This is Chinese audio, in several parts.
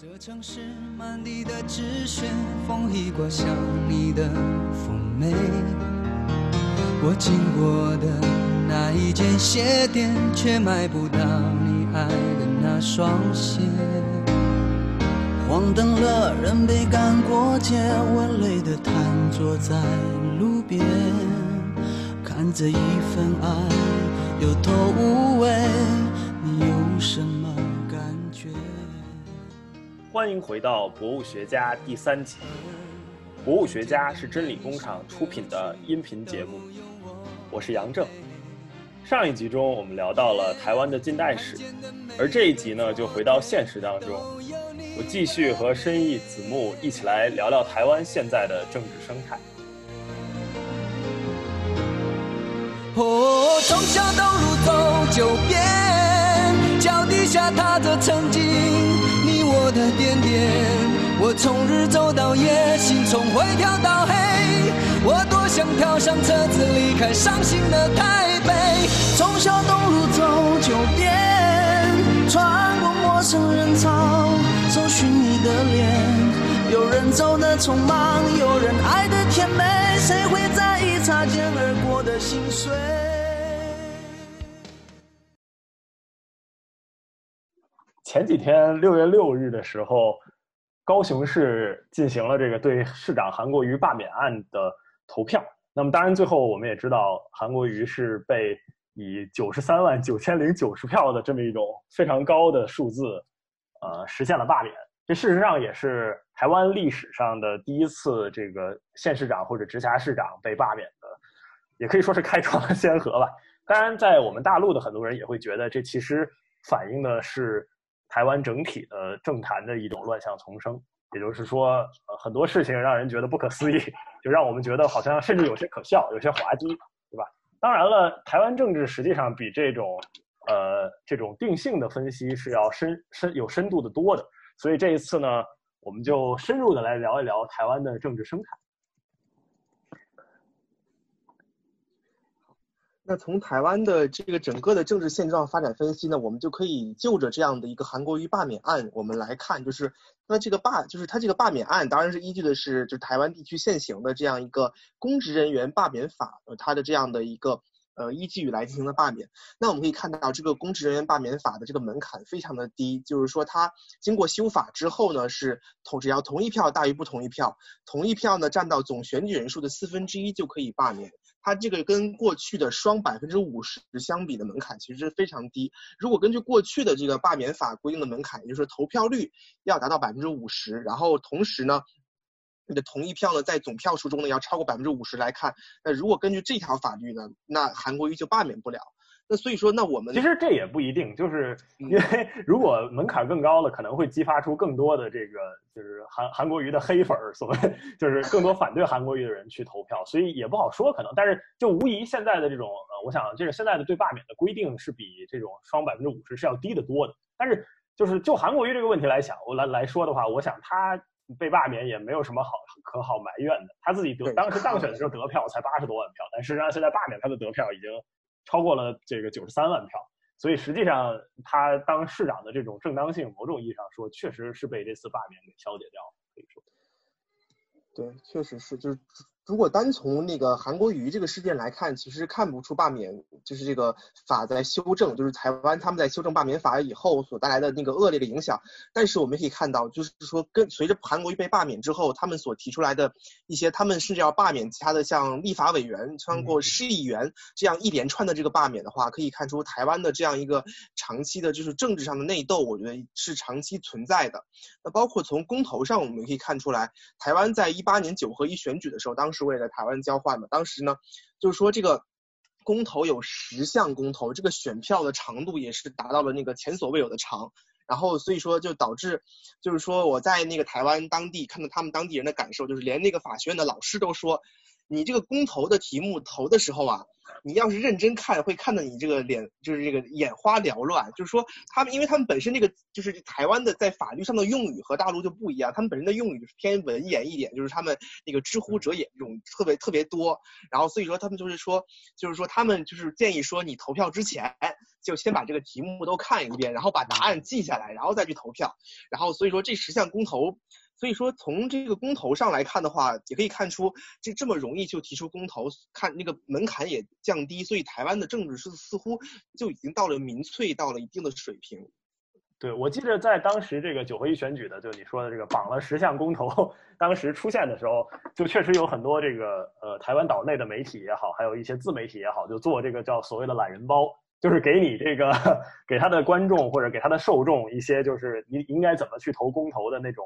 这城市满地的纸屑，风一刮像你的妩媚。我经过的那一间鞋店，却买不到你爱的那双鞋。黄灯了，人被赶过街，我累得瘫坐在路边，看着一份爱有头无尾，欢迎回到《博物学家》第三集。《博物学家》是真理工厂出品的音频节目，我是杨正。上一集中我们聊到了台湾的近代史，而这一集呢，就回到现实当中，我继续和申毅、子木一起来聊聊台湾现在的政治生态。哦，从小东路走九遍，脚底下踏着曾经我的点点。我从日走到夜，心从灰跳到黑。我多想跳上车子离开伤心的台北。从小东路走九遍，穿过陌生人潮，搜寻你的脸。有人走的匆忙，有人爱的甜美，谁会在意擦肩而过的心碎？前几天六月六日的时候，高雄市进行了这个对市长韩国瑜罢免案的投票。那么，当然最后我们也知道，韩国瑜是被以九十三万九千零九十票的这么一种非常高的数字，呃，实现了罢免。这事实上也是台湾历史上的第一次这个县市长或者直辖市长被罢免的，也可以说是开创了先河吧。当然，在我们大陆的很多人也会觉得，这其实反映的是台湾整体的政坛的一种乱象丛生。也就是说，呃，很多事情让人觉得不可思议，就让我们觉得好像甚至有些可笑，有些滑稽，对吧？当然了，台湾政治实际上比这种，呃，这种定性的分析是要深深有深度的多的。所以这一次呢，我们就深入的来聊一聊台湾的政治生态。那从台湾的这个整个的政治现状发展分析呢，我们就可以就着这样的一个韩国瑜罢免案，我们来看，就是那这个罢，就是他这个罢免案，当然是依据的是就台湾地区现行的这样一个公职人员罢免法，呃，它的这样的一个呃依据来进行的罢免。那我们可以看到，这个公职人员罢免法的这个门槛非常的低，就是说它经过修法之后呢，是同只要同一票大于不同意票，同一票呢占到总选举人数的四分之一就可以罢免。它这个跟过去的双百分之五十相比的门槛其实是非常低。如果根据过去的这个罢免法规定的门槛，也就是投票率要达到百分之五十，然后同时呢，你的同意票呢在总票数中呢要超过百分之五十来看，那如果根据这条法律呢，那韩国瑜就罢免不了。那所以说，那我们其实这也不一定，就是因为 如果门槛更高了，可能会激发出更多的这个就是韩韩国瑜的黑粉儿，所谓 就是更多反对韩国瑜的人去投票，所以也不好说可能。但是就无疑现在的这种呃，我想就是现在的对罢免的规定是比这种双百分之五十是要低得多的。但是就是就韩国瑜这个问题来想，我来来说的话，我想他被罢免也没有什么好可好埋怨的。他自己得当时当选的时候得票才八十多万票，但实际上现在罢免他的得票已经。超过了这个九十三万票，所以实际上他当市长的这种正当性，某种意义上说，确实是被这次罢免给消解掉了，可以说。对，确实是，就是如果单从那个韩国瑜这个事件来看，其实看不出罢免就是这个法在修正，就是台湾他们在修正罢免法以后所带来的那个恶劣的影响。但是我们可以看到，就是说跟随着韩国瑜被罢免之后，他们所提出来的一些，他们甚至要罢免其他的像立法委员、穿过市议员这样一连串的这个罢免的话，可以看出台湾的这样一个长期的就是政治上的内斗，我觉得是长期存在的。那包括从公投上，我们可以看出来，台湾在一八年九合一选举的时候，当时是为了台湾交换嘛，当时呢，就是说这个公投有十项公投，这个选票的长度也是达到了那个前所未有的长，然后所以说就导致，就是说我在那个台湾当地看到他们当地人的感受，就是连那个法学院的老师都说，你这个公投的题目投的时候啊。你要是认真看，会看到你这个脸就是这个眼花缭乱。就是说，他们因为他们本身这个就是台湾的在法律上的用语和大陆就不一样，他们本身的用语就是偏文言一点，就是他们那个知乎者也这种特别特别多。然后所以说他们就是说，就是说他们就是建议说，你投票之前就先把这个题目都看一遍，然后把答案记下来，然后再去投票。然后所以说这十项公投。所以说，从这个公投上来看的话，也可以看出，这这么容易就提出公投，看那个门槛也降低，所以台湾的政治是似乎就已经到了民粹，到了一定的水平。对，我记得在当时这个九合一选举的，就你说的这个绑了十项公投，当时出现的时候，就确实有很多这个呃台湾岛内的媒体也好，还有一些自媒体也好，就做这个叫所谓的懒人包，就是给你这个 给他的观众或者给他的受众一些就是你应该怎么去投公投的那种。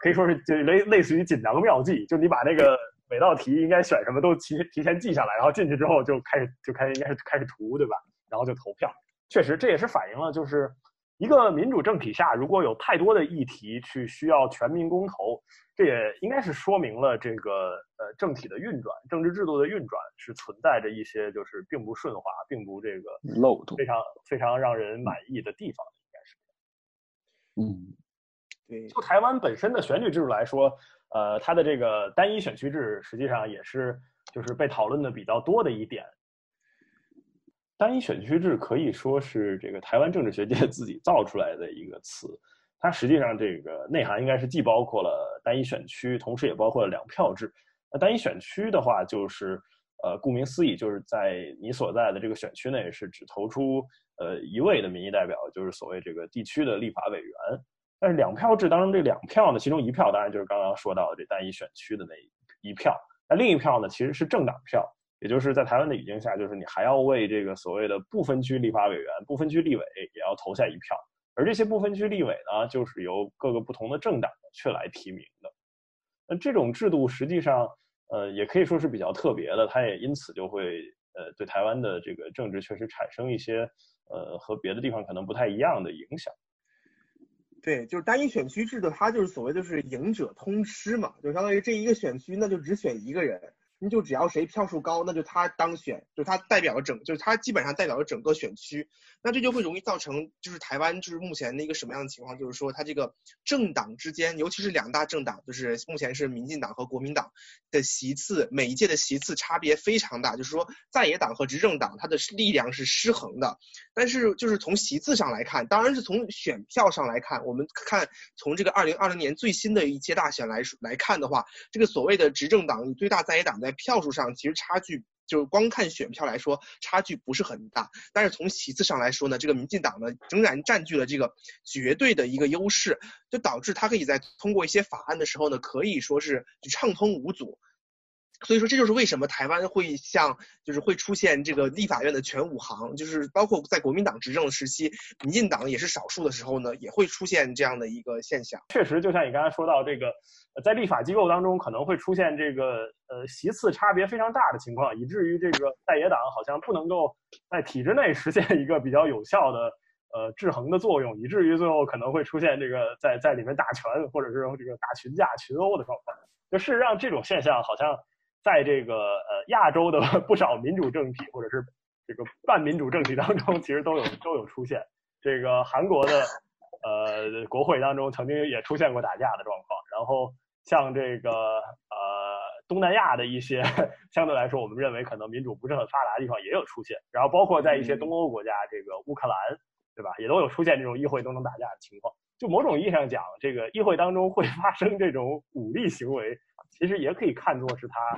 可以说是就类类似于锦囊妙计，就你把那个每道题应该选什么都提提前记下来，然后进去之后就开始就开始应该是开始涂，对吧？然后就投票。确实，这也是反映了就是一个民主政体下，如果有太多的议题去需要全民公投，这也应该是说明了这个呃政体的运转、政治制度的运转是存在着一些就是并不顺滑、并不这个漏洞，非常非常让人满意的地方，应该是。嗯。就台湾本身的选举制度来说，呃，它的这个单一选区制实际上也是就是被讨论的比较多的一点。单一选区制可以说是这个台湾政治学界 自己造出来的一个词，它实际上这个内涵应该是既包括了单一选区，同时也包括了两票制。那单一选区的话，就是呃，顾名思义，就是在你所在的这个选区内是只投出呃一位的民意代表，就是所谓这个地区的立法委员。但是两票制当中，这两票呢，其中一票当然就是刚刚说到的这单一选区的那一票，那另一票呢，其实是政党票，也就是在台湾的语境下，就是你还要为这个所谓的不分区立法委员、不分区立委也要投下一票，而这些不分区立委呢，就是由各个不同的政党去来提名的。那这种制度实际上，呃，也可以说是比较特别的，它也因此就会呃对台湾的这个政治确实产生一些呃和别的地方可能不太一样的影响。对，就是单一选区制度，它就是所谓就是赢者通吃嘛，就相当于这一个选区，那就只选一个人。你就只要谁票数高，那就他当选，就他代表了整，就是他基本上代表了整个选区，那这就会容易造成，就是台湾就是目前的一个什么样的情况，就是说他这个政党之间，尤其是两大政党，就是目前是民进党和国民党的席次，每一届的席次差别非常大，就是说在野党和执政党它的力量是失衡的，但是就是从席次上来看，当然是从选票上来看，我们看从这个二零二零年最新的一届大选来来看的话，这个所谓的执政党与最大在野党在票数上其实差距，就是光看选票来说，差距不是很大。但是从席次上来说呢，这个民进党呢仍然占据了这个绝对的一个优势，就导致他可以在通过一些法案的时候呢，可以说是畅通无阻。所以说，这就是为什么台湾会像，就是会出现这个立法院的全武行，就是包括在国民党执政时期，民进党也是少数的时候呢，也会出现这样的一个现象。确实，就像你刚才说到这个，在立法机构当中可能会出现这个呃席次差别非常大的情况，以至于这个在野党好像不能够在体制内实现一个比较有效的呃制衡的作用，以至于最后可能会出现这个在在里面打拳或者是这个打群架、群殴的状况。就事实上，这种现象好像。在这个呃亚洲的 不少民主政体或者是这个半民主政体当中，其实都有都有出现。这个韩国的呃国会当中曾经也出现过打架的状况。然后像这个呃东南亚的一些相对来说我们认为可能民主不是很发达的地方也有出现。然后包括在一些东欧国家，这个乌克兰对吧，也都有出现这种议会都能打架的情况。就某种意义上讲，这个议会当中会发生这种武力行为。其实也可以看作是它，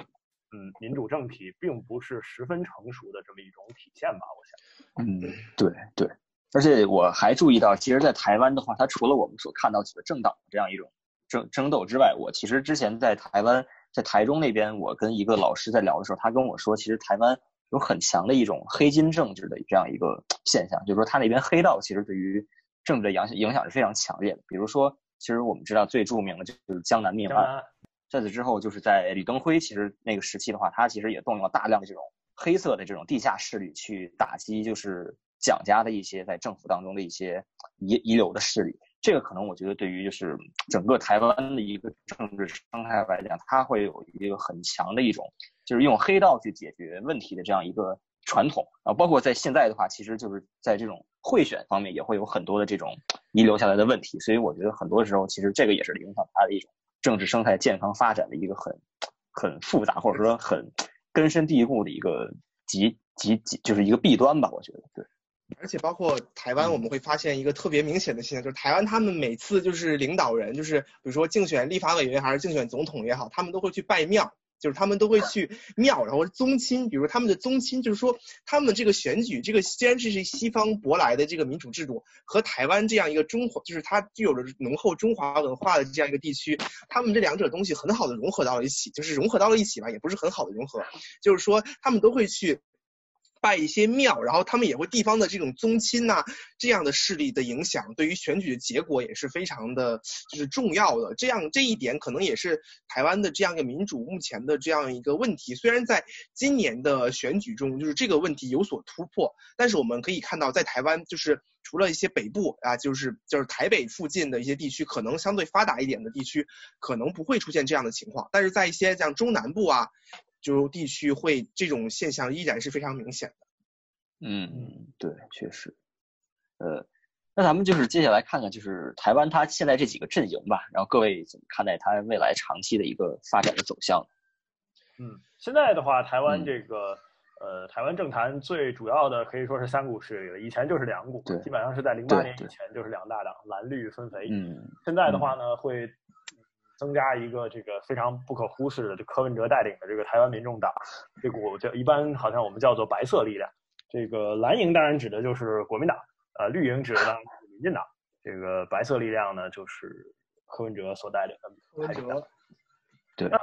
嗯，民主政体并不是十分成熟的这么一种体现吧？我想，嗯，对对，而且我还注意到，其实，在台湾的话，它除了我们所看到几个政党这样一种争争斗之外，我其实之前在台湾，在台中那边，我跟一个老师在聊的时候，他跟我说，其实台湾有很强的一种黑金政治的这样一个 现象，就是说他那边黑道其实对于政治的影响影响是非常强烈的。比如说，其实我们知道最著名的就是江南命案。在此之后，就是在李登辉其实那个时期的话，他其实也动用了大量的这种黑色的这种地下势力去打击，就是蒋家的一些在政府当中的一些遗遗留的势力。这个可能我觉得对于就是整个台湾的一个政治生态来讲，它会有一个很强的一种就是用黑道去解决问题的这样一个传统啊。包括在现在的话，其实就是在这种贿选方面也会有很多的这种遗留下来的问题。所以我觉得很多时候，其实这个也是影响它的一种政治生态健康发展的一个很很复杂或者说很根深蒂固的一个极极极就是一个弊端吧。我觉得对。而且包括台湾，我们会发现一个特别明显的现象，就是台湾他们每次就是领导人，就是比如说竞选立法委员还是竞选总统也好，他们都会去拜庙，就是他们都会 去庙，然后宗亲，比如他们的宗亲，就是说他们这个选举，这个既然这是西方舶来的这个民主制度，和台湾这样一个中华，就是它具有着浓厚中华文化的这样一个地区，他们这两者东西很好的融合到了一起，就是融合到了一起吧，也不是很好的融合，就是说他们都会去。拜一些庙，然后他们也会地方的这种宗亲呐，这样的势力的影响，对于选举的结果也是非常的，就是重要的。这样这一点可能也是台湾的这样一个民主目前的这样一个问题。虽然在今年的选举中，就是这个问题有所突破，但是我们可以看到，在台湾就是除了一些北部啊，就是就是台北附近的一些地区，可能相对发达一点的地区，可能不会出现这样的情况。但是在一些像中南部啊。就地区会这种现象依然是非常明显的。嗯嗯，对，确实。呃，那咱们就是接下来看看，就是台湾它现在这几个阵营吧，然后各位怎么看待它未来长期的一个发展的走向？嗯，现在的话，台湾这个呃，台湾政坛最主要的可以说是三股势力了，以前就是两股，基本上是在零八年以前就是两大党，蓝绿分肥。嗯，现在的话呢，会。增加一个这个非常不可忽视的，就柯文哲带领的这个台湾民众党，这股叫一般好像我们叫做白色力量。这个蓝营当然指的就是国民党，呃，绿营指的当然是民进党。这个白色力量呢，就是柯文哲所带领的。对。呃，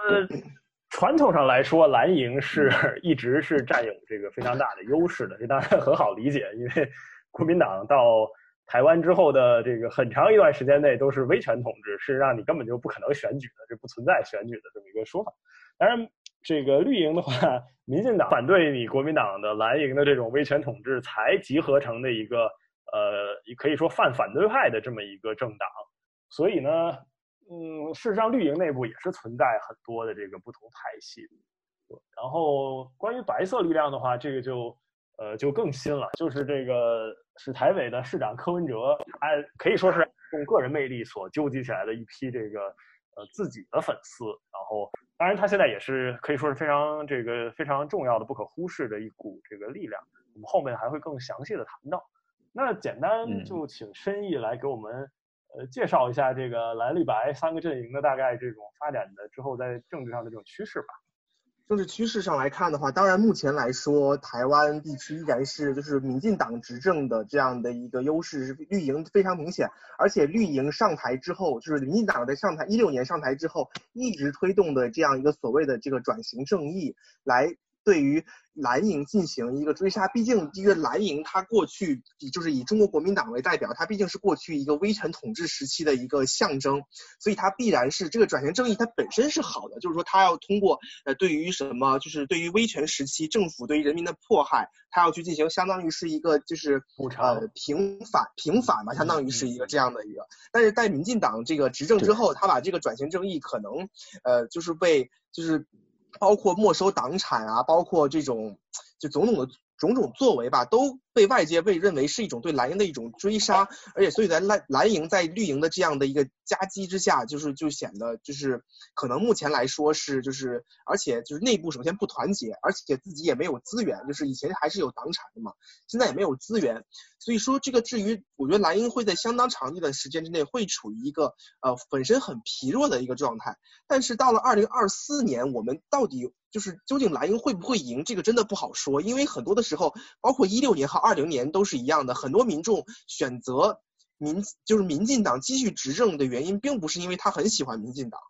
传统上来说，蓝营是一直是占有这个非常大的优势的，这当然很好理解，因为国民党到。台湾之后的这个很长一段时间内都是威权统治，是让你根本就不可能选举的，这不存在选举的这么一个说法。当然，这个绿营的话，民进党反对你国民党的蓝营的这种威权统治，才集合成的一个呃，可以说泛反对派的这么一个政党。所以呢，嗯，事实上绿营内部也是存在很多的这个不同派系。然后关于白色力量的话，这个就。呃，就更新了，就是这个是台北的市长柯文哲，他可以说是用个人魅力所纠集起来的一批这个呃自己的粉丝。然后，当然他现在也是可以说是非常这个非常重要的、不可忽视的一股这个力量。我们后面还会更详细的谈到。那简单就请申毅来给我们呃介绍一下这个蓝绿白三个阵营的大概这种发展的之后在政治上的这种趋势吧。政治趋势上来看的话，当然目前来说，台湾地区依然是就是民进党执政的这样的一个优势，绿营非常明显。而且绿营上台之后，就是民进党在上台一六年上台之后，一直推动的这样一个所谓的这个转型正义来。对于蓝营进行一个追杀，毕竟一个蓝营，它过去就是以中国国民党为代表，它毕竟是过去一个威权统治时期的一个象征，所以它必然是这个转型正义，它本身是好的，就是说它要通过呃对于什么，就是对于威权时期政府对于人民的迫害，它要去进行相当于是一个就是呃平反平反吧，相当于是一个这样的一个，但是在民进党这个执政之后，他把这个转型正义可能呃就是被就是。包括没收党产啊，包括这种就总统的种种作为吧，都。被外界被认为是一种对蓝营的一种追杀，而且所以在蓝蓝营在绿营的这样的一个夹击之下，就是就显得就是可能目前来说是就是而且就是内部首先不团结，而且自己也没有资源，就是以前还是有党产的嘛，现在也没有资源，所以说这个至于我觉得蓝营会在相当长一段时间之内会处于一个呃本身很疲弱的一个状态，但是到了二零二四年，我们到底就是究竟蓝营会不会赢，这个真的不好说，因为很多的时候，包括一六年和二。二零年都是一样的，很多民众选择民就是民进党继续执政的原因，并不是因为他很喜欢民进党，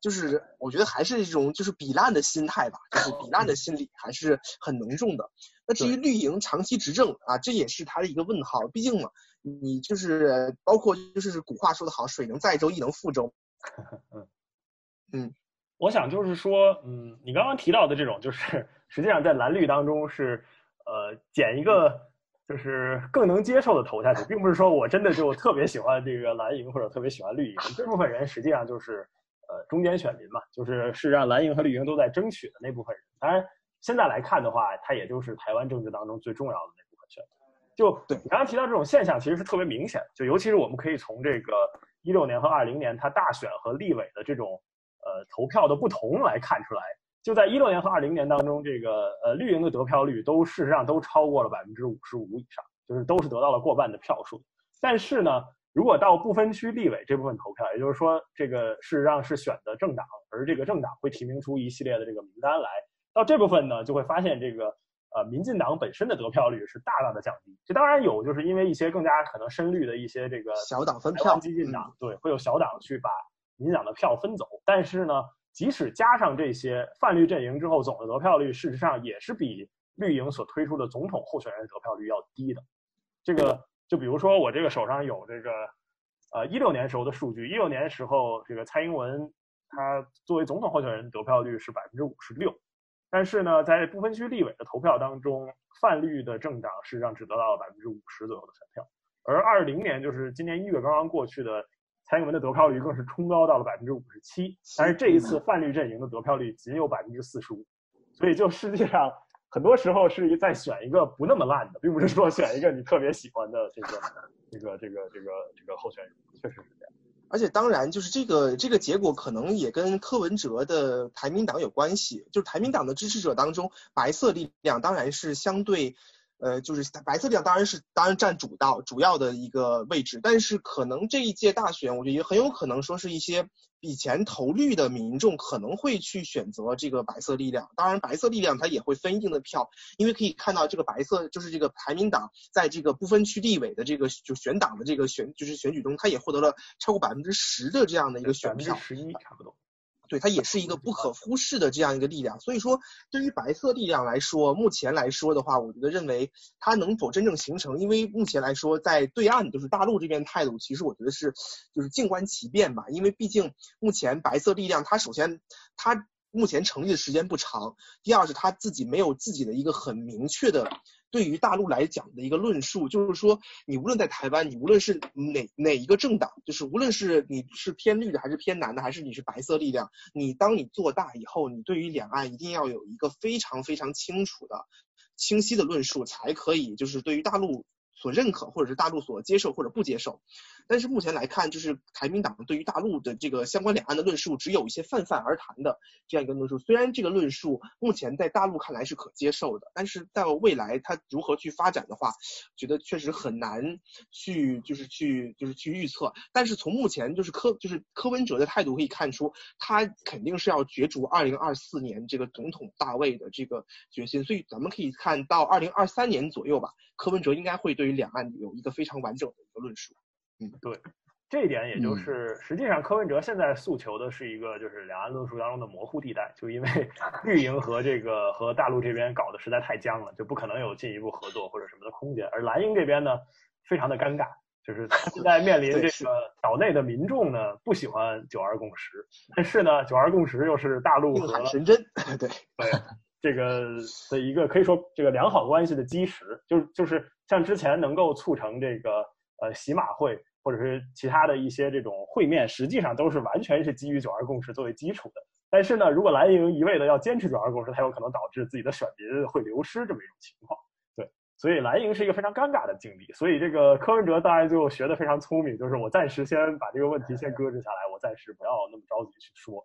就是我觉得还是一种就是比烂的心态吧，就是比烂的心理还是很浓重的。那至于绿营长期执政啊，这也是他的一个问号，毕竟嘛，你就是包括就是古话说得好，水能载舟，亦能覆舟。嗯 嗯，我想就是说，嗯，你刚刚提到的这种，就是实际上在蓝绿当中是呃捡一个。就是更能接受的投下去，并不是说我真的就特别喜欢这个蓝营或者特别喜欢绿营。这部分人实际上就是，呃中间选民嘛，就是是让蓝营和绿营都在争取的那部分人。当然，现在来看的话，他也就是台湾政治当中最重要的那部分选民。就对你刚刚提到这种现象，其实是特别明显的。就尤其是我们可以从这个一六年和二零年他大选和立委的这种呃投票的不同来看出来。就在一六年和二零年当中，这个呃绿营的得票率都事实上都超过了百分之五十五以上，就是都是得到了过半的票数。但是呢，如果到不分区立委这部分投票，也就是说这个事实上是选的政党，而这个政党会提名出一系列的这个名单来，到这部分呢，就会发现这个呃民进党本身的得票率是大大的降低。这当然有，就是因为一些更加可能深绿的一些这个小党分票激进党，对，会有小党去把民进党的票分走。但是呢，即使加上这些泛绿阵营之后，总的得票率事实上也是比绿营所推出的总统候选人得票率要低的。这个就比如说我这个手上有这个呃一六年时候的数据，一六年时候这个蔡英文他作为总统候选人得票率是百分之五十六，但是呢，在不分区立委的投票当中，泛绿的政党事实上只得到了百分之五十左右的选票，而二零年就是今年一月刚刚过去的。蔡英文的得票率更是冲高到了百分之五十七，但是这一次泛绿阵营的得票率仅有百分之四十五，所以就实际上很多时候是在选一个不那么烂的，并不是说选一个你特别喜欢的这个这个这个这个这个候选人，确实是这样。而且当然，就是这个这个结果可能也跟柯文哲的台民党有关系，就是台民党的支持者当中，白色力量当然是相对。呃，就是白色力量当然是当然占主导主要的一个位置，但是可能这一届大选，我觉得也很有可能说是一些以前投绿的民众可能会去选择这个白色力量。当然，白色力量它也会分一定的票，因为可以看到这个白色就是这个排名党在这个不分区立委的这个就选党的这个选就是选举中，它也获得了超过百分之十的这样的一个选票，十一差不多。对，它也是一个不可忽视的这样一个力量。所以说，对于白色力量来说，目前来说的话，我觉得认为它能否真正形成，因为目前来说，在对岸就是大陆这边态度，其实我觉得是就是静观其变吧。因为毕竟目前白色力量，它首先它目前成立的时间不长，第二是它自己没有自己的一个很明确的。对于大陆来讲的一个论述，就是说，你无论在台湾，你无论是哪哪一个政党，就是无论是你是偏绿的，还是偏蓝的，还是你是白色力量，你当你做大以后，你对于两岸一定要有一个非常非常清楚的、清晰的论述，才可以就是对于大陆。所认可或者是大陆所接受或者不接受，但是目前来看，就是台民党对于大陆的这个相关两岸的论述，只有一些泛泛而谈的这样一个论述。虽然这个论述目前在大陆看来是可接受的，但是在未来它如何去发展的话，觉得确实很难去就是去就是去预测。但是从目前就是柯就是柯文哲的态度可以看出，他肯定是要角逐二零二四年这个总统大位的这个决心。所以咱们可以看到二零二三年左右吧，柯文哲应该会。对于两岸有一个非常完整的一个论述，嗯，对，这一点也就是实际上柯文哲现在诉求的是一个就是两岸论述当中的模糊地带，就因为 绿营和这个和大陆这边搞得实在太僵了，就不可能有进一步合作或者什么的空间，而蓝营这边呢非常的尴尬，就是现在面临 这个岛内的民众呢不喜欢九二共识，但是呢九二共识又是大陆和神针，对。对。这个的一个可以说这个良好关系的基石，就是就是像之前能够促成这个呃喜马会或者是其他的一些这种会面，实际上都是完全是基于九二共识作为基础的。但是呢，如果蓝营一味的要坚持九二共识，它有可能导致自己的选民会流失这么一种情况。对，所以蓝营是一个非常尴尬的境地。所以这个柯文哲当然就学得非常聪明，就是我暂时先把这个问题先搁置下来，我暂时不要那么着急去说。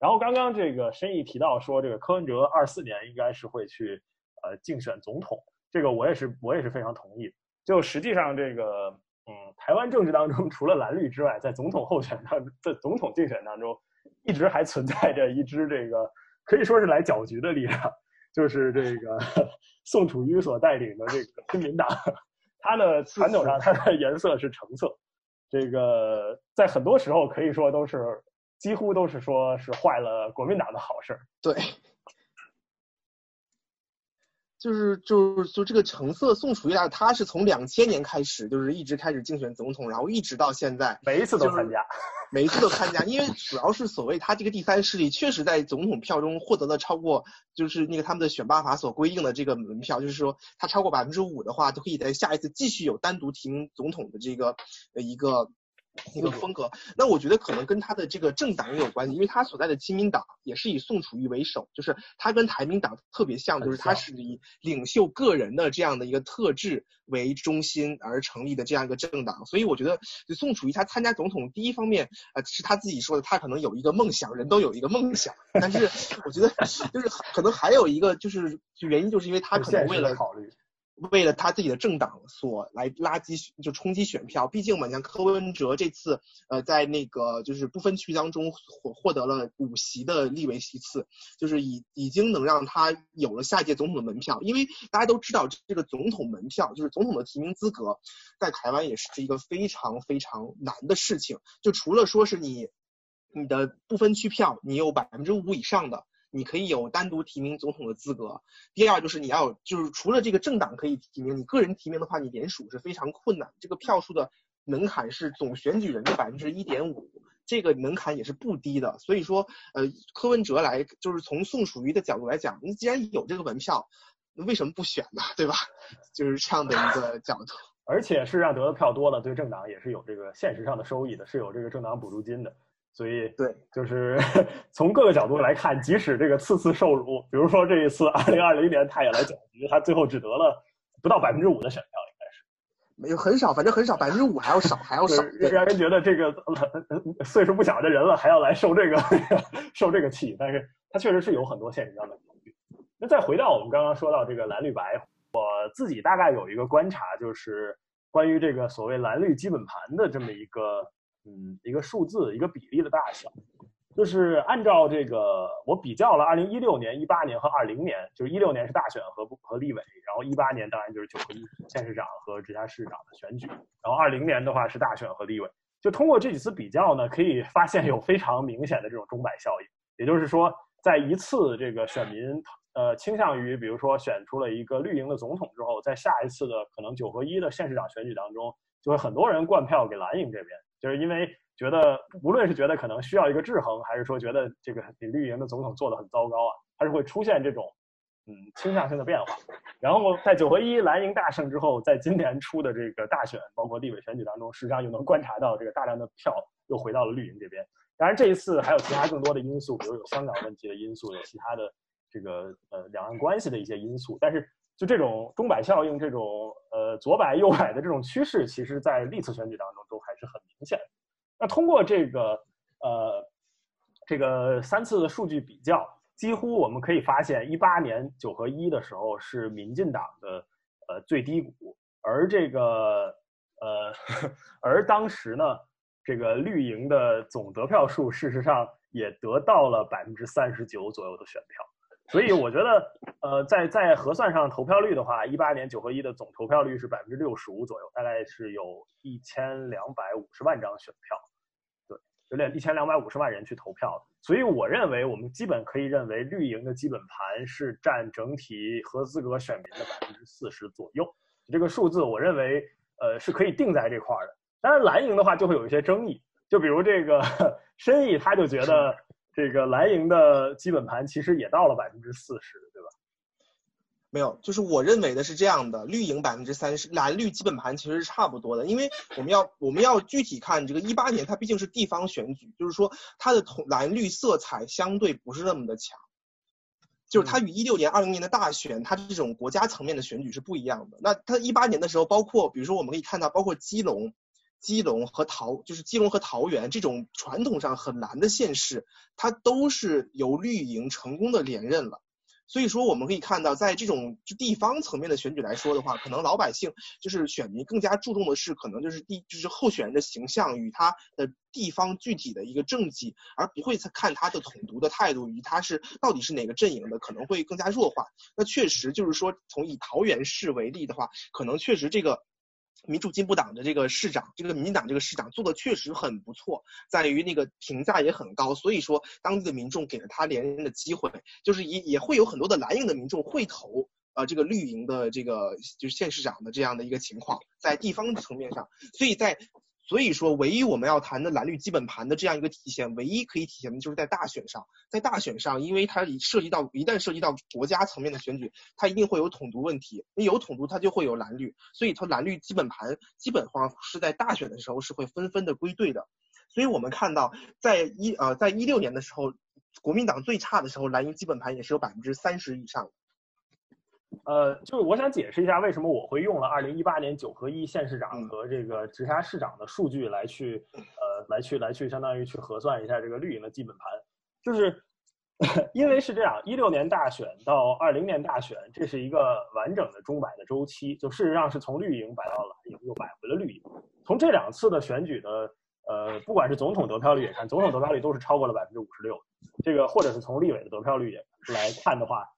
然后刚刚这个申毅提到说，这个柯文哲二四年应该是会去呃竞选总统，这个我也是我也是非常同意。就实际上这个嗯，台湾政治当中 除了蓝绿之外，在总统候选当在总统竞选当中，一直还存在着一支这个可以说是来搅局的力量，就是这个 宋楚瑜所带领的这个亲民党，它的传统上它的颜色是橙色，这个在很多时候可以说都是。几乎都是说是坏了国民党的好事儿。对，就是就就这个橙色宋楚瑜啊，他是从两千年开始，就是一直开始竞选总统，然后一直到现在，每一次都参加，每一次都参加。因为主要是所谓他这个第三势力，确实在总统票中获得了超过，就是那个他们的选拔法所规定的这个门票，就是说他超过百分之五的话，就可以在下一次继续有单独提名总统的这个呃一个。一个风格。那我觉得可能跟他的这个政党也有关系，因为他所在的亲民党也是以宋楚瑜为首，就是他跟台民党特别像，就是他是以领袖个人的这样的一个特质为中心而成立的这样一个政党。所以我觉得，就宋楚瑜他参加总统，第一方面，呃，是他自己说的，他可能有一个梦想，人都有一个梦想。但是我觉得，就是可能还有一个就是原因，就是因为他可能为了考虑。为了他自己的政党所来拉击就冲击选票，毕竟嘛，像柯文哲这次呃在那个就是不分区当中获获得了五席的立委席次，就是已已经能让他有了下一届总统的门票。因为大家都知道这个总统门票就是总统的提名资格，在台湾也是一个非常非常难的事情。就除了说是你你的不分区票你有百分之五以上的。你可以有单独提名总统的资格。第二就是你要就是除了这个政党可以提名，你个人提名的话，你联署是非常困难。这个票数的门槛是总选举人的百分之一点五，这个门槛也是不低的。所以说，呃，柯文哲来就是从宋楚瑜的角度来讲，你既然有这个门票，那为什么不选呢？对吧？就是这样的一个角度。而且事实上得的票多了，对政党也是有这个现实上的收益的，是有这个政党补助金的。所以，对，就是 从各个角度来看，即使这个次次受辱，比如说这一次二零二零年他也来搅局，他最后只得了不到百分之五的选票，应该是没有很少，反正很少，百分之五还要少，还要少，让人觉得这个岁数不小的人了还要来受这个 受这个气，但是他确实是有很多现实上的考虑。那再回到我们刚刚说到这个蓝绿白，我自己大概有一个观察，就是关于这个所谓蓝绿基本盘的这么一个。嗯，一个数字，一个比例的大小，就是按照这个，我比较了二零一六年、一八年和二零年，就是一六年是大选和和立委，然后一八年当然就是九合一县市长和直辖市长的选举，然后二零年的话是大选和立委。就通过这几次比较呢，可以发现有非常明显的这种钟摆效应，也就是说，在一次这个选民呃倾向于，比如说选出了一个绿营的总统之后，在下一次的可能九合一的县市长选举当中，就会很多人灌票给蓝营这边。就是因为觉得，无论是觉得可能需要一个制衡，还是说觉得这个你绿营的总统做的很糟糕啊，它是会出现这种嗯倾向性的变化。然后在九合一蓝营大胜之后，在今年出的这个大选，包括立委选举当中，实际上又能观察到这个大量的票又回到了绿营这边。当然这一次还有其他更多的因素，比如有香港问题的因素，有其他的这个呃两岸关系的一些因素。但是就这种钟摆效应，这种呃左摆右摆的这种趋势，其实在历次选举当中都还是很明显。那通过这个呃这个三次的数据比较，几乎我们可以发现，一八年九合一的时候是民进党的呃最低谷，而这个呃 而当时呢，这个绿营的总得票数事实上也得到了百分之三十九左右的选票。所以我觉得，呃，在在核算上投票率的话，一八年九合一的总投票率是百分之六十五左右，大概是有一千两百五十万张选票，对，有点一千两百五十万人去投票。所以我认为，我们基本可以认为绿营的基本盘是占整体合资格选民的百分之四十左右。这个数字，我认为，呃，是可以定在这块的。当然，蓝营的话就会有一些争议，就比如这个 申毅，他就觉得。这个蓝营的基本盘其实也到了百分之四十，对吧？没有，就是我认为的是这样的，绿营百分之三十，蓝绿基本盘其实是差不多的。因为我们要我们要具体看这个一八年，它毕竟是地方选举，就是说它的同蓝绿色彩相对不是那么的强，就是它与一六年、二零年的大选，它这种国家层面的选举是不一样的。那它一八年的时候，包括比如说我们可以看到，包括基隆。基隆和桃就是基隆和桃园这种传统上很难的县市，它都是由绿营成功的连任了。所以说我们可以看到，在这种就地方层面的选举来说的话，可能老百姓就是选民更加注重的是可能就是地就是候选人的形象与他的地方具体的一个政绩，而不会看他的统独的态度与他是到底是哪个阵营的，可能会更加弱化。那确实就是说，从以桃园市为例的话，可能确实这个。民主进步党的这个市长，这个民进党这个市长做的确实很不错，在于那个评价也很高，所以说当地的民众给了他连任的机会，就是也也会有很多的蓝营的民众会投呃这个绿营的这个就是县市长的这样的一个情况，在地方层面上，所以在所以说，唯一我们要谈的蓝绿基本盘的这样一个体现，唯一可以体现的就是在大选上，在大选上，因为它涉及到一旦涉及到国家层面的选举，它一定会有统独问题，有统独它就会有蓝绿，所以它蓝绿基本盘基本上是在大选的时候是会纷纷的归队的。所以我们看到，在一呃，在一六年的时候，国民党最差的时候，蓝营基本盘也是有百分之三十以上。呃，就是我想解释一下，为什么我会用了二零一八年九合一县市长和这个直辖市长的数据来去，呃，来去来去相当于去核算一下这个绿营的基本盘，就是 因为是这样，一六年大选到二零年大选，这是一个完整的中摆的周期，就事实上是从绿营摆到蓝营，又摆回了绿营。从这两次的选举的，呃，不管是总统得票率也看，总统得票率都是超过了百分之五十六，这个或者是从立委的得票率也来看的话。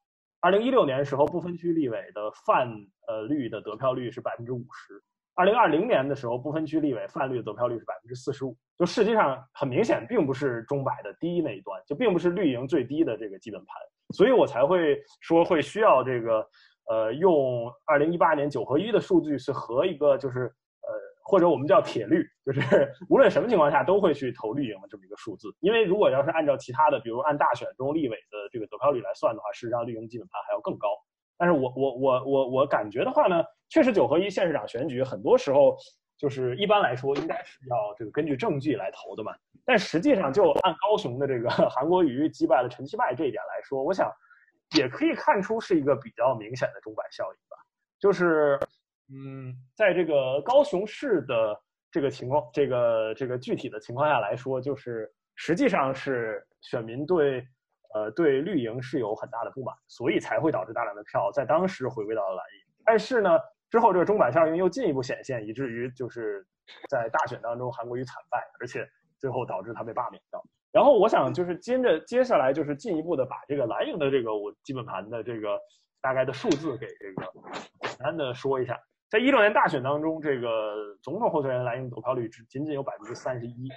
二零一六年时候，不分区立委的泛呃率的得票率是百分之五十。二零二零年的时候，不分区立委泛绿的得票率是百分之四十五。就实际上很明显，并不是中百的低那一端，就并不是绿营最低的这个基本盘。所以我才会说会需要这个呃用二零一八年九合一的数据是和一个就是。或者我们叫铁律，就是 无论什么情况下都会去投绿营的这么一个数字。因为如果要是按照其他的，比如按大选中立委的这个得票率来算的话，事实上绿营基本盘还要更高。但是我我我我我感觉的话呢，确实九合一县市长选举很多时候就是一般来说应该是要这个根据证据来投的嘛。但实际上就按高雄的这个 韩国瑜击败了陈其迈这一点来说，我想也可以看出是一个比较明显的钟摆效应吧，就是。嗯，在这个高雄市的这个情况，这个这个具体的情况下来说，就是实际上是选民对，呃，对绿营是有很大的不满，所以才会导致大量的票在当时回归到了蓝营。但是呢，之后这个中板效应又进一步显现，以至于就是在大选当中韩国瑜惨败，而且最后导致他被罢免掉。然后我想就是接着接下来就是进一步的把这个蓝营的这个我基本盘的这个大概的数字给这个简单的说一下。在一六年大选当中，这个总统候选人蓝营得票率只仅仅有百分之三十一，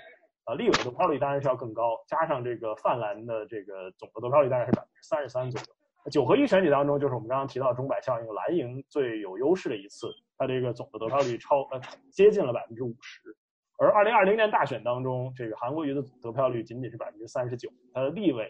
啊，立委得票率当然是要更高，加上这个泛蓝的这个总的得票率大概是百分之三十三左右。九合一选举当中，就是我们刚刚提到钟摆效应，蓝营最有优势的一次，它这个总的得票率超呃接近了百分之五十。而二零二零年大选当中，这个韩国瑜的得票率仅仅是百分之三十九，他的立委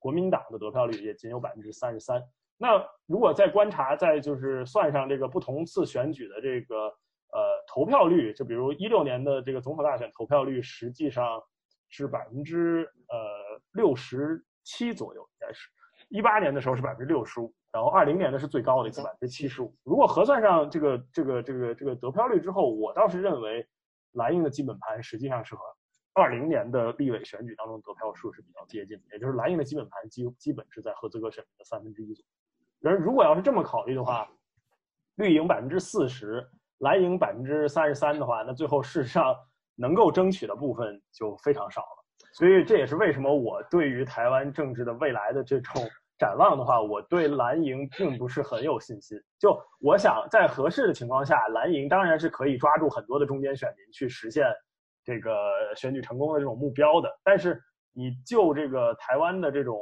国民党的得票率也仅有百分之三十三。那如果再观察，再就是算上这个不同次选举的这个呃投票率，就比如一六年的这个总统大选投票率实际上是百分之呃六十七左右，应该是，一八年的时候是百分之六十五，然后二零年的是最高的一次百分之七十五。如果核算上这个这个这个这个得票率之后，我倒是认为蓝营的基本盘实际上是和二零年的立委选举当中得票数是比较接近的，也就是蓝营的基本盘基基本是在合资格选民的三分之一左右。人如果要是这么考虑的话，绿营百分之四十，蓝营百分之三十三的话，那最后事实上能够争取的部分就非常少了。所以这也是为什么我对于台湾政治的未来的这种展望的话，我对蓝营并不是很有信心。就我想在合适的情况下，蓝营当然是可以抓住很多的中间选民去实现这个选举成功的这种目标的。但是你就这个台湾的这种。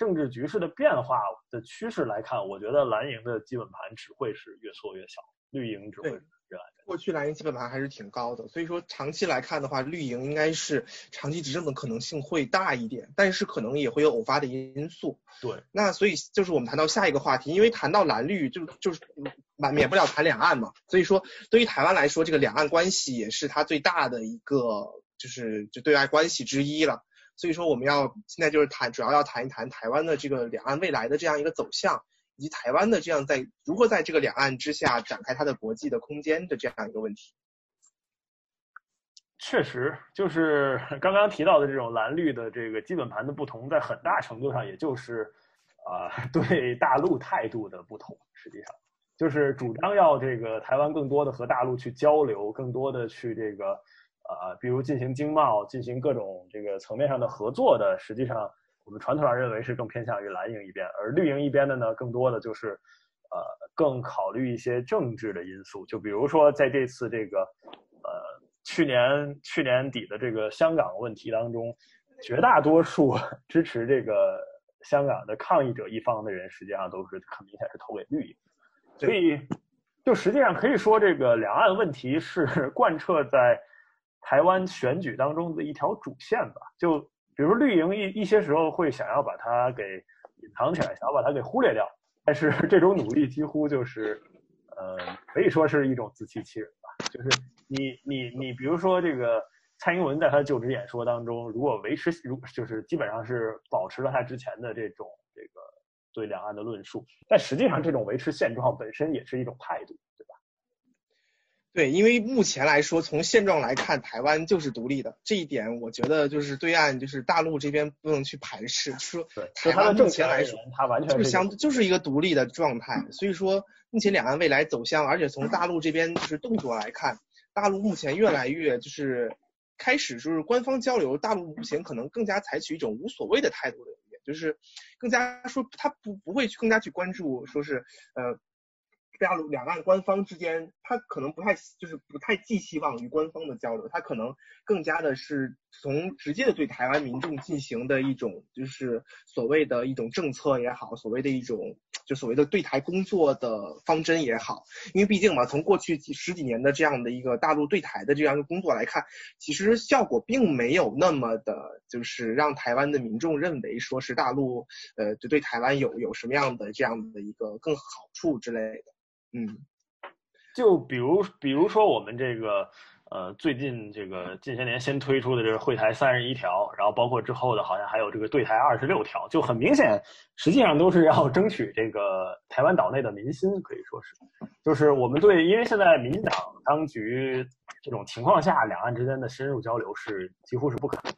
政治局势的变化的趋势来看，我觉得蓝营的基本盘只会是越缩越小，绿营只会越来越大。过去蓝营基本盘还是挺高的，所以说长期来看的话，绿营应该是长期执政的可能性会大一点，但是可能也会有偶发的因素。对，那所以就是我们谈到下一个话题，因为谈到蓝绿就就是免免不了谈两岸嘛，所以说对于台湾来说，这个两岸关系也是它最大的一个就是就对外关系之一了。所以说，我们要现在就是谈，主要要谈一谈台湾的这个两岸未来的这样一个走向，以及台湾的这样在如何在这个两岸之下展开它的国际的空间的这样一个问题。确实，就是 刚刚提到的这种蓝绿的这个基本盘的不同，在很大程度上也就是啊 对大陆态度的不同。实际上，就是主张要这个台湾更多的和大陆去交流，更多的去这个。啊，比如进行经贸、进行各种这个层面上的合作的，实际上我们传统上认为是更偏向于蓝营一边，而绿营一边的呢，更多的就是，呃，更考虑一些政治的因素。就比如说在这次这个，呃，去年去年底的这个香港问题当中，绝大多数 支持这个香港的抗议者一方的人，实际上都是很明显是投给绿营。所以，就实际上可以说，这个两岸问题是 贯彻在。台湾选举当中的一条主线吧。就比如绿营一一些时候会想要把它给隐藏起来，想要把它给忽略掉，但是 这种努力几乎就是，呃，可以说是一种自欺欺人吧。就是你你你，比如说这个蔡英文在他就职演说当中，如果维持如就是基本上是保持了他之前的这种这个对两岸的论述，但实际上这种维持现状本身也是一种态度。对，因为目前来说，从现状来看，台湾就是独立的。这一点，我觉得就是对岸，就是大陆这边不能去排斥。说台湾目前来说，它完全就是相就是一个独立的状态。所以说，目前两岸未来走向，而且从大陆这边就是动作来看，大陆目前越来越就是开始就是官方交流，大陆目前可能更加采取一种无所谓的态度的，就是更加说他不不会去更加去关注说是呃。大陆两岸官方之间，他可能不太就是不太寄希望于官方的交流，他可能更加的是从直接的对台湾民众进行的一种，就是所谓的一种政策也好，所谓的一种就所谓的对台工作的方针也好，因为毕竟嘛，从过去几十几年的这样的一个大陆对台的这样一个工作来看，其实效果并没有那么的，就是让台湾的民众认为说是大陆呃就对台湾有有什么样的这样的一个更好处之类的。嗯，就比如，比如说我们这个，呃，最近这个近些年新推出的这个会台三十一条，然后包括之后的，好像还有这个对台二十六条，就很明显，实际上都是要争取这个台湾岛内的民心，可以说是，就是我们对，因为现在民进党当局这种情况下，两岸之间的深入交流是几乎是不可能，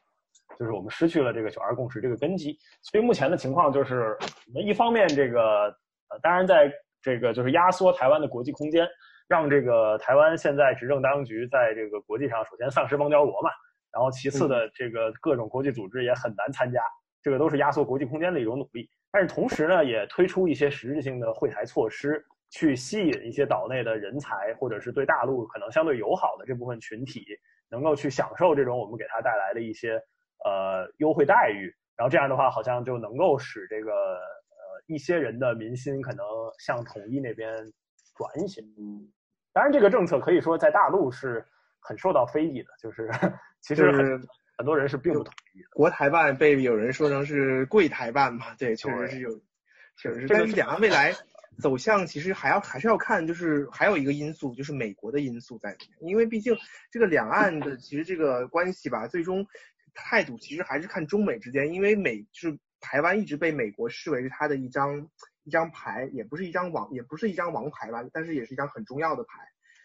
就是我们失去了这个九二共识这个根基，所以目前的情况就是，我们一方面这个，呃，当然在。这个就是压缩台湾的国际空间，让这个台湾现在执政当局在这个国际上首先丧失邦交国嘛，然后其次的这个各种国际组织也很难参加，这个都是压缩国际空间的一种努力。但是同时呢，也推出一些实质性的会台措施，去吸引一些岛内的人才，或者是对大陆可能相对友好的这部分群体，能够去享受这种我们给他带来的一些呃优惠待遇。然后这样的话，好像就能够使这个呃。一些人的民心可能向统一那边转一些，嗯，当然这个政策可以说在大陆是很受到非议的，就是 其实很很多人是并不同意的。国台办被有人说成是贵台办嘛，对，确实是有，确实是。但是两岸未来走向其实还要还是要看，就是还有一个因素就是美国的因素在里面，因为毕竟这个两岸的其实这个关系吧，最终态度其实还是看中美之间，因为美就是。台湾一直被美国视为是它的一张一张牌，也不是一张王，也不是一张王牌吧，但是也是一张很重要的牌。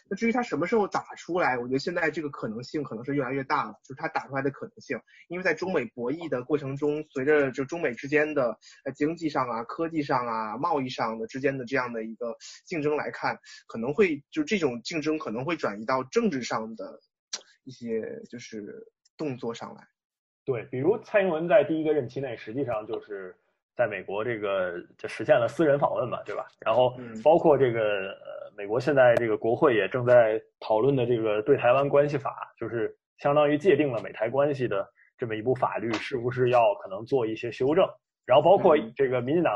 那至于他什么时候打出来，我觉得现在这个可能性可能是越来越大了，就是他打出来的可能性。因为在中美博弈的过程中，随着就中美之间的呃经济上啊、科技上啊、贸易上的之间的这样的一个竞争来看，可能会就这种竞争可能会转移到政治上的一些就是动作上来。对，比如蔡英文在第一个任期内，实际上就是在美国这个就实现了私人访问嘛，对吧？然后包括这个呃，美国现在这个国会也正在讨论的这个对台湾关系法，就是相当于界定了美台关系的这么一部法律，是不是要可能做一些修正？然后包括这个民进党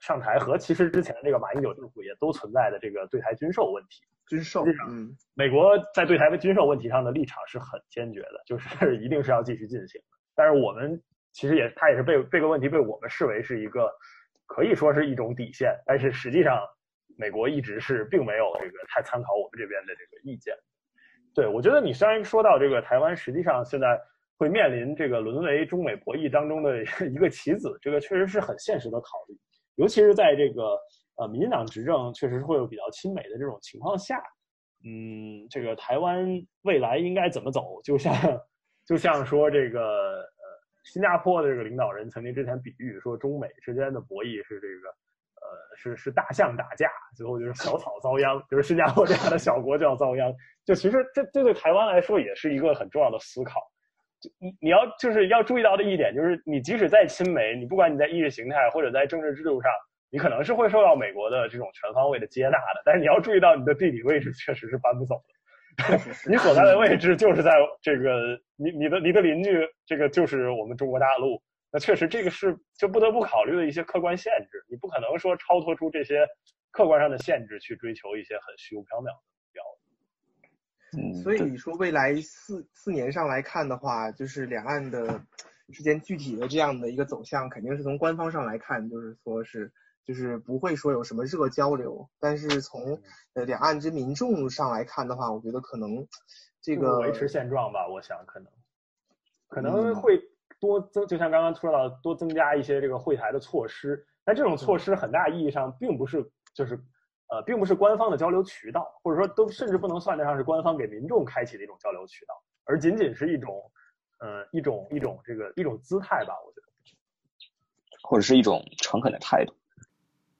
上台和其实之前这个马英九政府也都存在的这个对台军售问题。军售，嗯，美国在对台的军售问题上的立场是很坚决的，就是 一定是要继续进行的。但是我们其实也，他也是被这个问题被我们视为是一个可以说是一种底线。但是实际上，美国一直是并没有这个太参考我们这边的这个意见。对我觉得你虽然说到这个台湾，实际上现在会面临这个沦为中美博弈当中的 一个棋子，这个确实是很现实的考虑。尤其是在这个呃民进党执政确实会有比较亲美的这种情况下，嗯，这个台湾未来应该怎么走？就像。就像说这个，新加坡的这个领导人曾经之前比喻说，中美之间的博弈是这个呃，是是大象打架，最后就是小草遭殃，就是新加坡这样的小国就要遭殃。就其实这这对台湾来说也是一个很重要的思考。就你你要就是要注意到的一点就是，你即使再亲美，你不管你在意识形态或者在政治制度上，你可能是会受到美国的这种全方位的接纳的，但是你要注意到你的地理位置确实是搬不走的。你所在的位置就是在这个，你你的你的邻居，这个就是我们中国大陆。那确实，这个是就不得不考虑的一些客观限制。你不可能说超脱出这些客观上的限制去追求一些很虚无缥缈的目标。嗯，所以你说未来四四年上来看的话，就是两岸的之间具体的这样的一个走向，肯定是从官方上来看，就是说是就是不会说有什么热交流，但是从呃两岸之民众上来看的话，我觉得可能这个维持现状吧，我想可能可嗯能会多增，就像刚刚说到，多增加一些这个会台的措施。但这种措施很大意义上并不是就是呃，并不是官方的交流渠道，或者说都甚至不能算得上是官方给民众开启的一种交流渠道，而仅仅是一种呃一种一种这个一种姿态吧，我觉得。或者是一种诚恳的态度。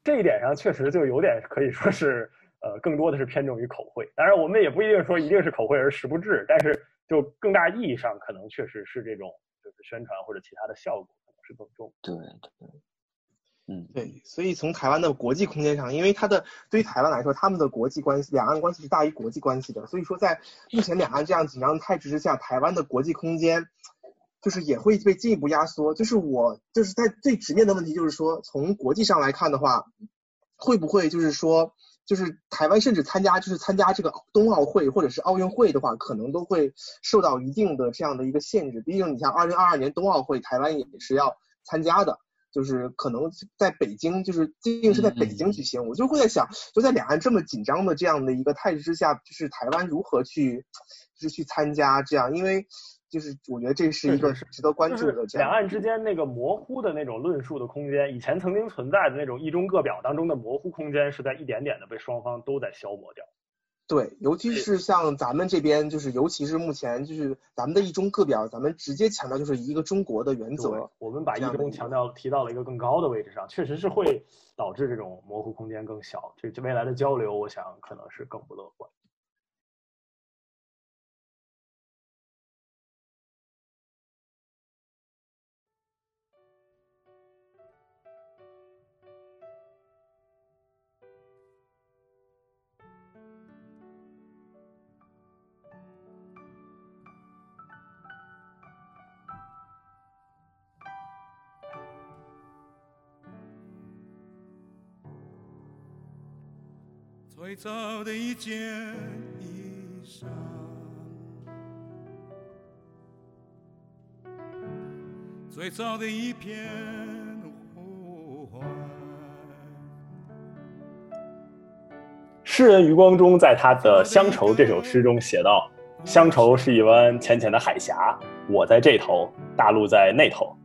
这一点上确实就有点可以说是，呃，更多的是偏重于口惠。当然，我们也不一定说一定是口惠而实不至，但是就更大意义上，可能确实是这种就是宣传或者其他的效果可能是更重。对对，嗯，对，所以从台湾的国际空间上，因为它的对于台湾来说，他们的国际关系、两岸关系是大于国际关系的，所以说在目前两岸这样紧张的态势之下，台湾的国际空间就是也会被进一步压缩。就是我就是在最直面的问题，就是说从国际上来看的话，会不会就是说，就是台湾甚至参加就是参加这个冬奥会或者是奥运会的话，可能都会受到一定的这样的一个限制。毕竟你像二零二二年冬奥会，台湾也是要参加的。就是可能在北京，就是毕竟是在北京举行，我就会在想，就在两岸这么紧张的这样的一个态势之下，就是台湾如何去，就是去参加这样，因为就是我觉得这是一个值得关注的。两岸之间那个模糊的那种论述的空间，以前曾经存在的那种一中各表当中的模糊空间，是在一点点的被双方都在消磨掉。对，尤其是像咱们这边，就是尤其是目前就是咱们的一中各表，咱们直接强调就是一个中国的原则。我们把一中强调提到了一个更高的位置上，确实是会导致这种模糊空间更小。这这未来的交流，我想可能是更不乐观。最早的一件衣裳，最早的一片呼唤。诗人余光中在他的《乡愁》这首诗中写道：“乡愁是一湾浅浅的海峡，我在这头，大陆在那头。”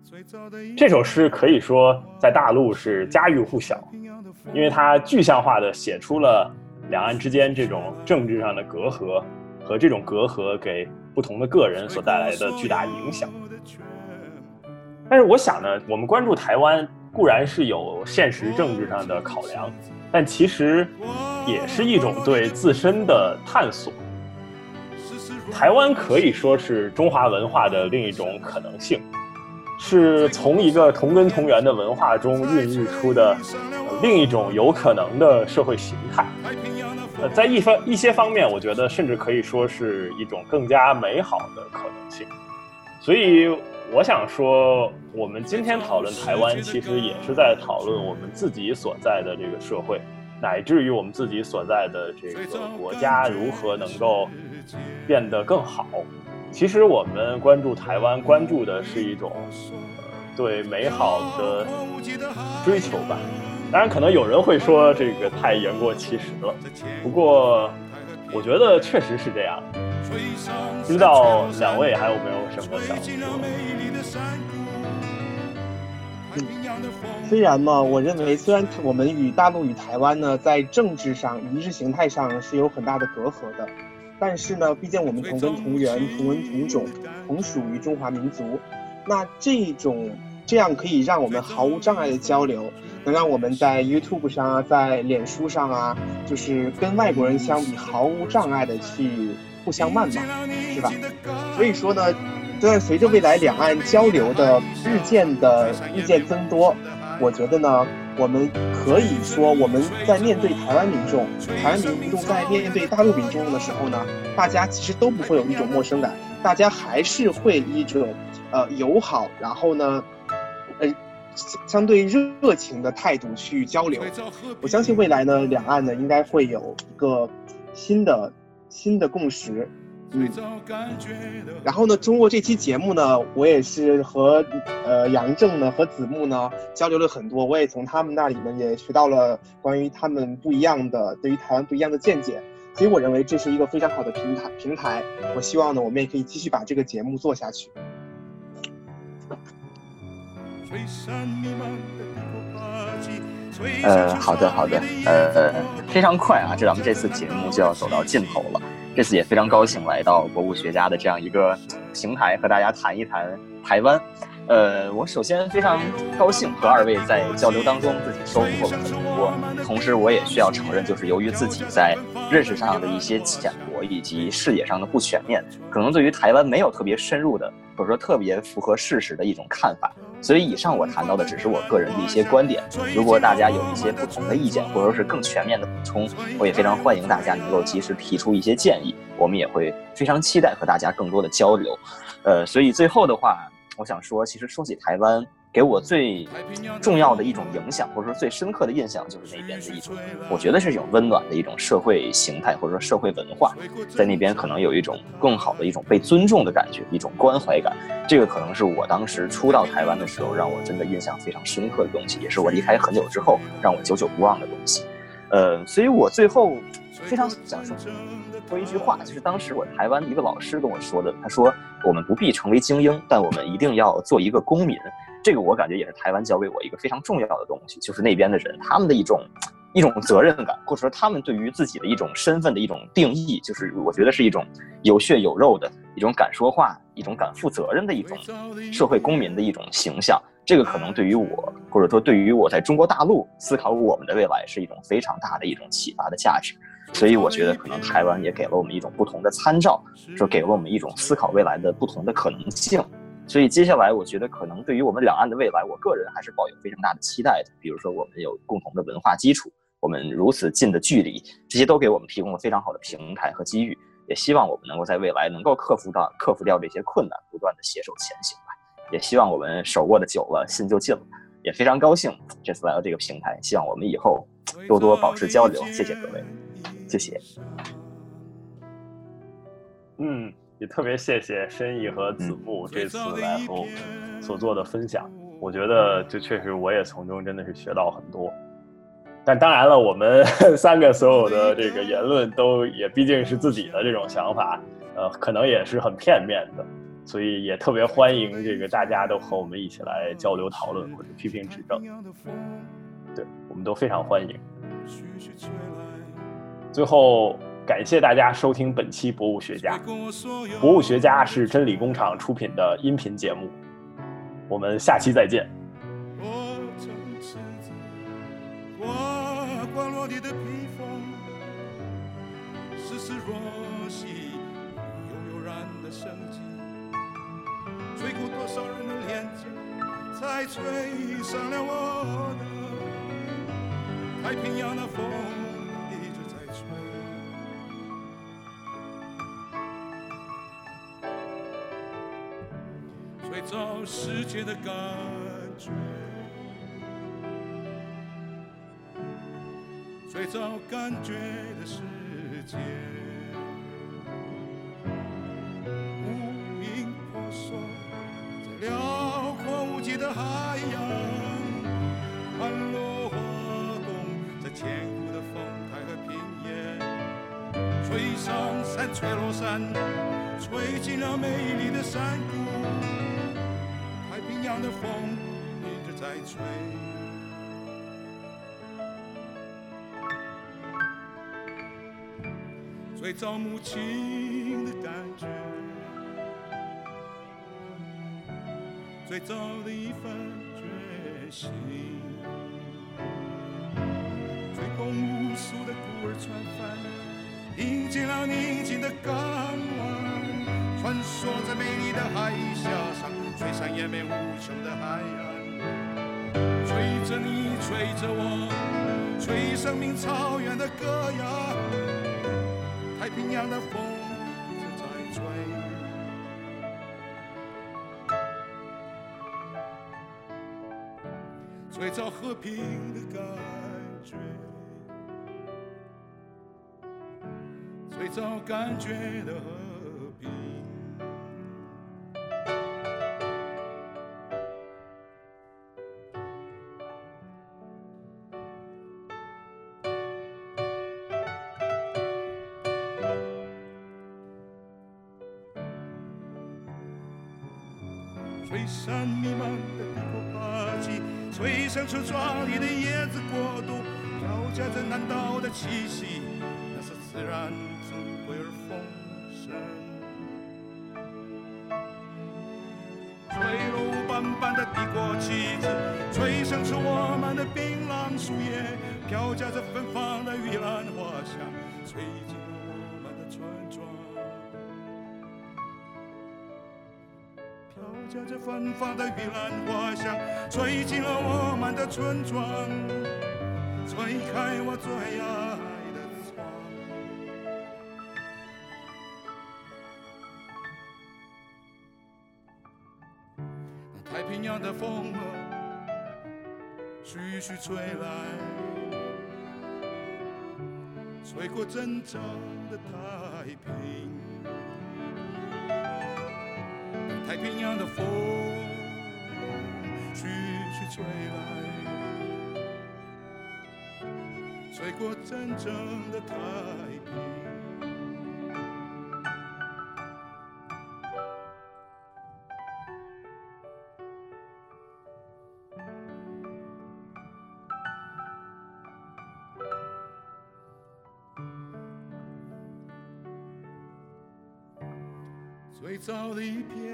这首诗可以说在大陆是家喻户晓，因为它具象化的写出了两岸之间这种政治上的隔阂和这种隔阂给不同的个人所带来的巨大影响。但是我想呢，我们关注台湾固然是有现实政治上的考量，但其实也是一种对自身的探索。台湾可以说是中华文化的另一种可能性。是从一个同根同源的文化中孕育出的、另一种有可能的社会形态。呃，在一方一些方面，我觉得甚至可以说是一种更加美好的可能性。所以，我想说，我们今天讨论台湾，其实也是在讨论我们自己所在的这个社会，乃至于我们自己所在的这个国家如何能够变得更好。其实我们关注台湾，关注的是一种呃对美好的追求吧。当然，可能有人会说这个太言过其实了。不过，我觉得确实是这样。不知道两位还有没有什么想说？嗯，虽然嘛，我认为虽然我们与大陆与台湾呢，在政治上、意识形态上是有很大的隔阂的。但是呢，毕竟我们同根同源、同文同种，同属于中华民族。那这种这样可以让我们毫无障碍的交流，能让我们在 YouTube 上啊，在脸书上啊，就是跟外国人相比毫无障碍的去互相谩骂，是吧？所以说呢，在随着未来两岸交流的日渐的日渐增多，我觉得呢。我们可以说，我们在面对台湾民众，台湾民众在面对大陆民众的时候呢，大家其实都不会有一种陌生感，大家还是会一种呃友好，然后呢，相对热情的态度去交流。我相信未来呢，两岸呢应该会有一个新的新的共识。最早感觉的然后呢，通过这期节目呢，我也是和呃杨正呢和子木呢交流了很多，我也从他们那里呢也学到了关于他们不一样的对于台湾不一样的见解，所以我认为这是一个非常好的平台平台。我希望呢，我们也可以继续把这个节目做下去。呃，好的好的，呃，非常快啊，这咱们这次节目就要走到尽头了。这次也非常高兴来到博物学家的这样一个平台，和大家谈一谈台湾。呃，我首先非常高兴和二位在交流当中自己收获了很多，同时我也需要承认，就是由于自己在认识上的一些浅薄以及视野上的不全面，可能对于台湾没有特别深入的，或者说特别符合事实的一种看法。所以以上我谈到的只是我个人的一些观点，如果大家有一些不同的意见，或者说是更全面的补充，我也非常欢迎大家能够及时提出一些建议，我们也会非常期待和大家更多的交流。呃，所以最后的话，我想说，其实说起台湾，给我最重要的一种影响，或者说最深刻的印象，就是那边的一种，我觉得是一种温暖的一种社会形态，或者说社会文化，在那边可能有一种更好的一种被尊重的感觉，一种关怀感。这个可能是我当时初到台湾的时候，让我真的印象非常深刻的东西，也是我离开很久之后让我久久不忘的东西。呃，所以我最后非常想说说一句话，就是当时我台湾一个老师跟我说的，他说我们不必成为精英，但我们一定要做一个公民。这个我感觉也是台湾教给我一个非常重要的东西，就是那边的人他们的一种一种责任感，或者说他们对于自己的一种身份的一种定义，就是我觉得是一种有血有肉的一种敢说话、一种敢负责任的一种社会公民的一种形象。这个可能对于我，或者说对于我在中国大陆思考我们的未来，是一种非常大的一种启发的价值。所以我觉得，可能台湾也给了我们一种不同的参照，说给了我们一种思考未来的不同的可能性。所以接下来，我觉得可能对于我们两岸的未来，我个人还是抱有非常大的期待的。比如说，我们有共同的文化基础，我们如此近的距离，这些都给我们提供了非常好的平台和机遇。也希望我们能够在未来能够克服到克服掉这些困难，不断的携手前行吧。也希望我们手握的久了，心就近了。也非常高兴这次来到这个平台，希望我们以后多多保持交流。谢谢各位，谢谢。嗯，也特别谢谢申毅和子木这次来和我们所做的分享。我觉得这确实我也从中真的是学到很多。但当然了，我们 三个所有的这个言论都也毕竟是自己的这种想法，呃，可能也是很片面的，所以也特别欢迎这个大家都和我们一起来交流讨论或者批评指正。对，我们都非常欢迎。最后，感谢大家收听本期《博物学家》。《博物学家》是真理工厂出品的音频节目，我们下期再见。我曾赤子，刮刮落地的披风，丝丝若细，悠悠然的生机，吹过多少人的脸颊，才吹上了我的。太平洋的风最早世界的感觉，最早感觉的世界，无影婆娑在辽阔无际的海洋，盘落滑动在千古的风台和平原，吹上山，吹落山，吹进了美丽的山谷。吹。最早母亲的感觉，最早的一份决心，吹动无数的孤儿船帆，迎接了宁静的港湾，穿梭在美丽的海峡上，吹上延绵无穷的海岸。着你，吹着我，吹生命草原的歌谣。太平洋的风一直在吹。最早和平的感觉，最早感觉的和平。吹响出壮丽的叶子国度，飘夹着南岛的气息，那是自然珍贵而丰盛。吹落斑斑的帝国旗帜，吹响出我们的槟榔树叶，飘夹着芬芳的玉兰花香，吹夹着芬芳的玉兰花香，吹进了我们的村庄，吹开我最爱的窗。那太平洋的风儿徐徐吹来，吹过真正的太平。太平洋的风徐徐吹来，吹过真正的太平。最早的一片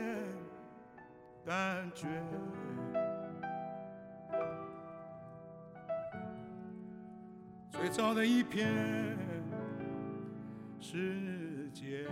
觉，最早的一片世界。